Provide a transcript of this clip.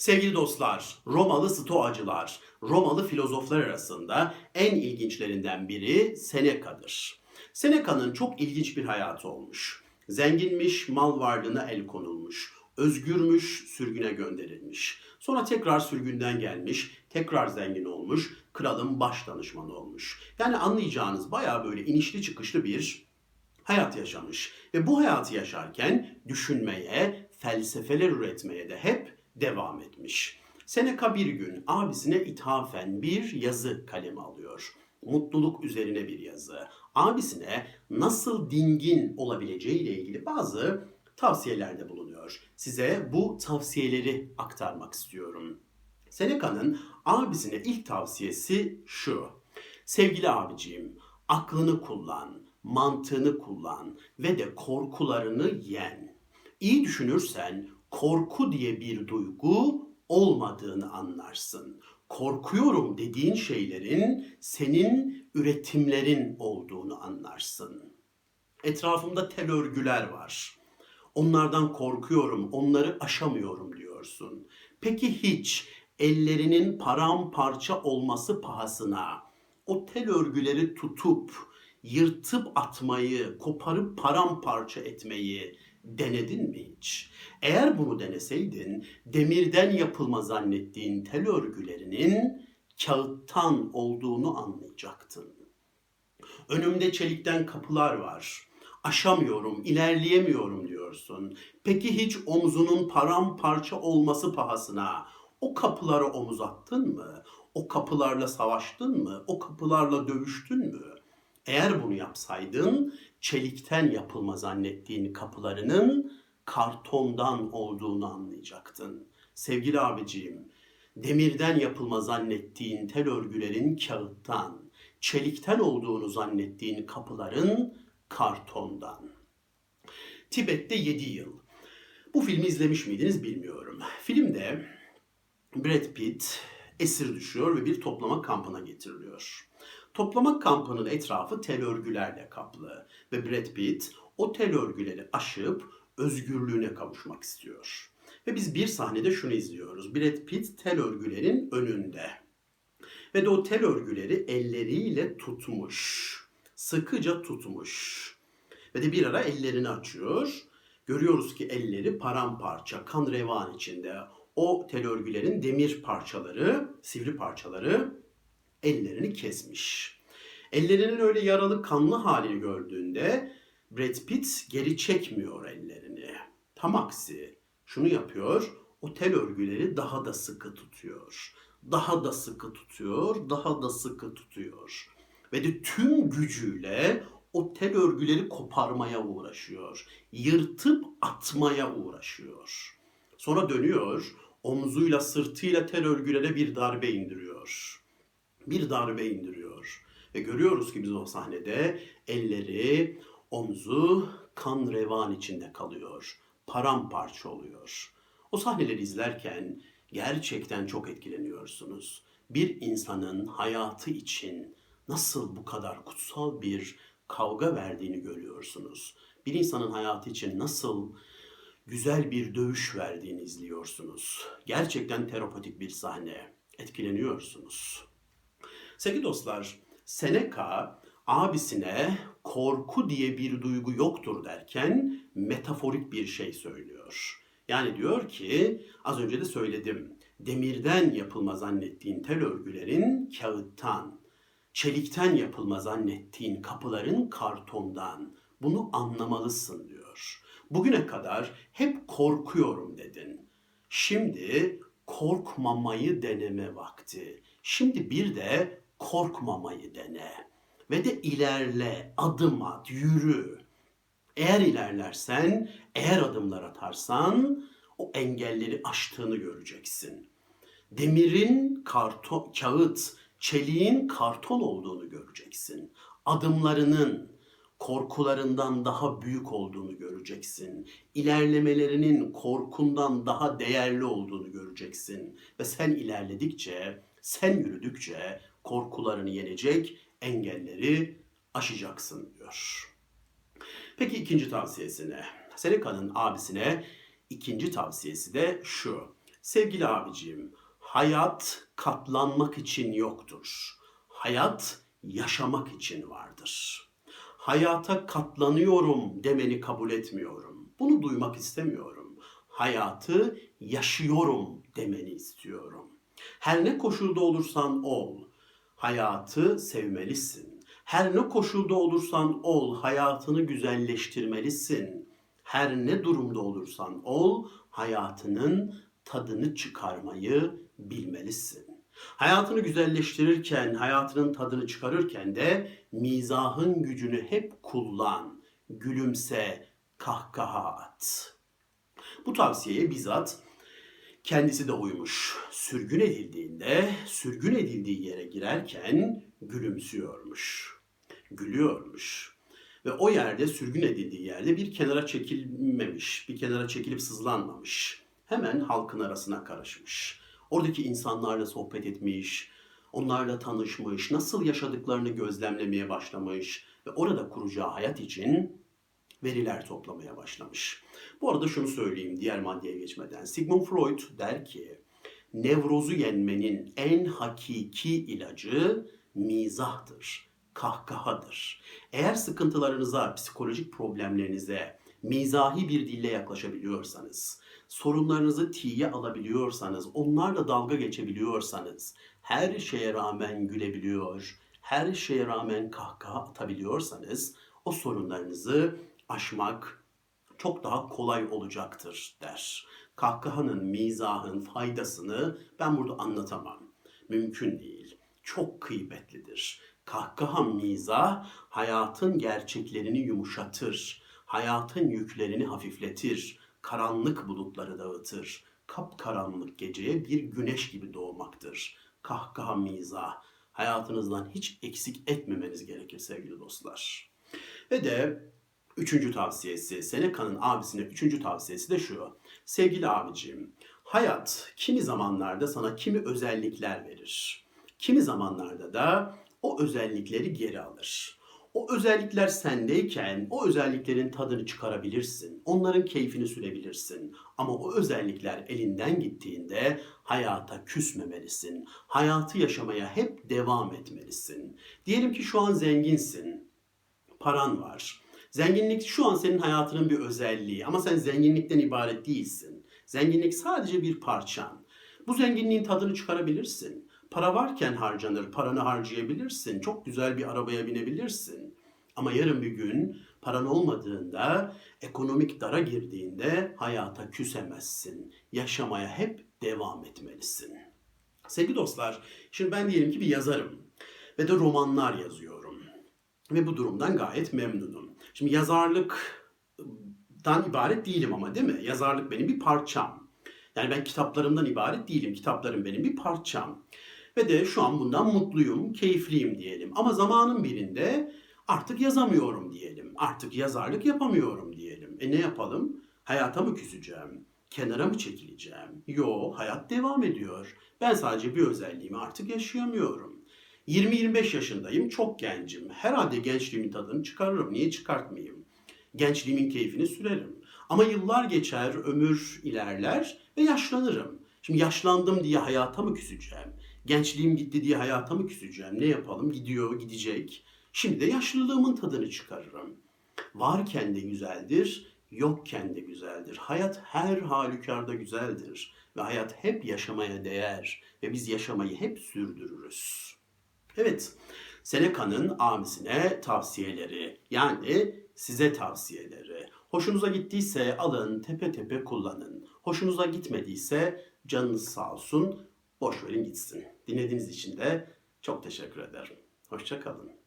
Sevgili dostlar, Romalı Stoacılar, Romalı filozoflar arasında en ilginçlerinden biri Seneca'dır. Seneca'nın çok ilginç bir hayatı olmuş. Zenginmiş, mal varlığına el konulmuş. Özgürmüş, sürgüne gönderilmiş. Sonra tekrar sürgünden gelmiş, tekrar zengin olmuş, kralın baş danışmanı olmuş. Yani anlayacağınız bayağı böyle inişli çıkışlı bir hayat yaşamış. Ve bu hayatı yaşarken düşünmeye, felsefeler üretmeye de hep devam etmiş. Seneca bir gün abisine ithafen bir yazı kaleme alıyor. Mutluluk üzerine bir yazı. Abisine nasıl dingin olabileceğiyle ilgili bazı tavsiyelerde bulunuyor. Size bu tavsiyeleri aktarmak istiyorum. Seneca'nın abisine ilk tavsiyesi şu. Sevgili abiciğim, aklını kullan, mantığını kullan ve de korkularını yen. İyi düşünürsen korku diye bir duygu olmadığını anlarsın. Korkuyorum dediğin şeylerin senin üretimlerin olduğunu anlarsın. Etrafımda tel örgüler var. Onlardan korkuyorum, onları aşamıyorum diyorsun. Peki hiç ellerinin paramparça olması pahasına o tel örgüleri tutup yırtıp atmayı, koparıp paramparça etmeyi denedin mi hiç? Eğer bunu deneseydin demirden yapılma zannettiğin tel örgülerinin kağıttan olduğunu anlayacaktın. Önümde çelikten kapılar var. Aşamıyorum, ilerleyemiyorum diyorsun. Peki hiç omzunun paramparça olması pahasına o kapılara omuz attın mı? O kapılarla savaştın mı? O kapılarla dövüştün mü? Eğer bunu yapsaydın çelikten yapılma zannettiğin kapılarının kartondan olduğunu anlayacaktın. Sevgili abiciğim, demirden yapılma zannettiğin tel örgülerin kağıttan, çelikten olduğunu zannettiğin kapıların kartondan. Tibet'te 7 yıl. Bu filmi izlemiş miydiniz bilmiyorum. Filmde Brad Pitt esir düşüyor ve bir toplama kampına getiriliyor. Toplama kampının etrafı tel örgülerle kaplı ve Brad Pitt o tel örgüleri aşıp özgürlüğüne kavuşmak istiyor. Ve biz bir sahnede şunu izliyoruz. Brad Pitt tel örgülerin önünde. Ve de o tel örgüleri elleriyle tutmuş. Sıkıca tutmuş. Ve de bir ara ellerini açıyor. Görüyoruz ki elleri paramparça, kan revan içinde. O tel örgülerin demir parçaları, sivri parçaları ellerini kesmiş. Ellerinin öyle yaralı kanlı halini gördüğünde Brad Pitt geri çekmiyor ellerini. Tam aksi şunu yapıyor, o tel örgüleri daha da sıkı tutuyor. Daha da sıkı tutuyor, daha da sıkı tutuyor. Ve de tüm gücüyle o tel örgüleri koparmaya uğraşıyor. Yırtıp atmaya uğraşıyor. Sonra dönüyor, omzuyla sırtıyla tel örgülere bir darbe indiriyor. Bir darbe indiriyor. Ve görüyoruz ki biz o sahnede elleri, omzu kan revan içinde kalıyor. Paramparça oluyor. O sahneleri izlerken gerçekten çok etkileniyorsunuz. Bir insanın hayatı için nasıl bu kadar kutsal bir kavga verdiğini görüyorsunuz. Bir insanın hayatı için nasıl güzel bir dövüş verdiğini izliyorsunuz. Gerçekten terapatik bir sahne. Etkileniyorsunuz. Sevgili dostlar, Seneca abisine korku diye bir duygu yoktur derken metaforik bir şey söylüyor. Yani diyor ki az önce de söyledim. Demirden yapılma zannettiğin tel örgülerin kağıttan, çelikten yapılma zannettiğin kapıların kartondan. Bunu anlamalısın diyor. Bugüne kadar hep korkuyorum dedin. Şimdi korkmamayı deneme vakti. Şimdi bir de korkmamayı dene. Ve de ilerle, adım at, yürü. Eğer ilerlersen, eğer adımlar atarsan o engelleri aştığını göreceksin. Demirin karton, kağıt, çeliğin karton olduğunu göreceksin. Adımlarının korkularından daha büyük olduğunu göreceksin. İlerlemelerinin korkundan daha değerli olduğunu göreceksin. Ve sen ilerledikçe, sen yürüdükçe korkularını yenecek, engelleri aşacaksın diyor. Peki ikinci tavsiyesi ne? Seneca'nın abisine ikinci tavsiyesi de şu. Sevgili abiciğim, hayat katlanmak için yoktur. Hayat yaşamak için vardır. Hayata katlanıyorum demeni kabul etmiyorum. Bunu duymak istemiyorum. Hayatı yaşıyorum demeni istiyorum. Her ne koşulda olursan ol, hayatı sevmelisin. Her ne koşulda olursan ol, hayatını güzelleştirmelisin. Her ne durumda olursan ol, hayatının tadını çıkarmayı bilmelisin. Hayatını güzelleştirirken, hayatının tadını çıkarırken de mizahın gücünü hep kullan. Gülümse, kahkaha at. Bu tavsiyeye bizzat kendisi de uymuş. Sürgün edildiğinde, sürgün edildiği yere girerken gülümsüyormuş. Gülüyormuş. Ve o yerde sürgün edildiği yerde bir kenara çekilmemiş, bir kenara çekilip sızlanmamış. Hemen halkın arasına karışmış. Oradaki insanlarla sohbet etmiş, onlarla tanışmış, nasıl yaşadıklarını gözlemlemeye başlamış ve orada kuracağı hayat için veriler toplamaya başlamış. Bu arada şunu söyleyeyim diğer maddeye geçmeden. Sigmund Freud der ki, nevrozu yenmenin en hakiki ilacı mizahtır, kahkahadır. Eğer sıkıntılarınıza, psikolojik problemlerinize mizahi bir dille yaklaşabiliyorsanız, sorunlarınızı tiye alabiliyorsanız, onlarla dalga geçebiliyorsanız, her şeye rağmen gülebiliyor, her şeye rağmen kahkaha atabiliyorsanız o sorunlarınızı aşmak çok daha kolay olacaktır der. Kahkahanın, mizahın faydasını ben burada anlatamam. Mümkün değil. Çok kıymetlidir. Kahkaha mizah hayatın gerçeklerini yumuşatır. Hayatın yüklerini hafifletir. Karanlık bulutları dağıtır. Kapkaranlık geceye bir güneş gibi doğmaktır. Kahkaha mizah hayatınızdan hiç eksik etmemeniz gerekir sevgili dostlar. Ve de üçüncü tavsiyesi, Seneca'nın abisine üçüncü tavsiyesi de şu. Sevgili abicim, hayat kimi zamanlarda sana kimi özellikler verir. Kimi zamanlarda da o özellikleri geri alır. O özellikler sendeyken o özelliklerin tadını çıkarabilirsin. Onların keyfini sürebilirsin. Ama o özellikler elinden gittiğinde hayata küsmemelisin. Hayatı yaşamaya hep devam etmelisin. Diyelim ki şu an zenginsin. Paran var. Zenginlik şu an senin hayatının bir özelliği ama sen zenginlikten ibaret değilsin. Zenginlik sadece bir parçan. Bu zenginliğin tadını çıkarabilirsin. Para varken harcanır, paranı harcayabilirsin. Çok güzel bir arabaya binebilirsin. Ama yarın bir gün paran olmadığında, ekonomik dara girdiğinde hayata küsemezsin. Yaşamaya hep devam etmelisin. Sevgili dostlar, şimdi ben diyelim ki bir yazarım ve de romanlar yazıyorum. Ve bu durumdan gayet memnunum. Şimdi yazarlıktan ibaret değilim ama değil mi? Yazarlık benim bir parçam. Yani ben kitaplarımdan ibaret değilim. Kitaplarım benim bir parçam. Ve de şu an bundan mutluyum, keyifliyim diyelim. Ama zamanın birinde artık yazamıyorum diyelim. Artık yazarlık yapamıyorum diyelim. E ne yapalım? Hayata mı küseceğim? Kenara mı çekileceğim? Yo, hayat devam ediyor. Ben sadece bir özelliğimi artık yaşayamıyorum. 20-25 yaşındayım, çok gencim. Herhalde gençliğimin tadını çıkarırım. Niye çıkartmayayım? Gençliğimin keyfini sürerim. Ama yıllar geçer, ömür ilerler ve yaşlanırım. Şimdi yaşlandım diye hayata mı küseceğim? Gençliğim gitti diye hayata mı küseceğim? Ne yapalım? Gidiyor, gidecek. Şimdi de yaşlılığımın tadını çıkarırım. Varken de güzeldir, yokken de güzeldir. Hayat her halükarda güzeldir. Ve hayat hep yaşamaya değer. Ve biz yaşamayı hep sürdürürüz. Evet, Seneca'nın amisine tavsiyeleri. Yani size tavsiyeleri. Hoşunuza gittiyse alın, tepe tepe kullanın. Hoşunuza gitmediyse canınız sağ olsun, boş verin gitsin. Dinlediğiniz için de çok teşekkür ederim. Hoşçakalın.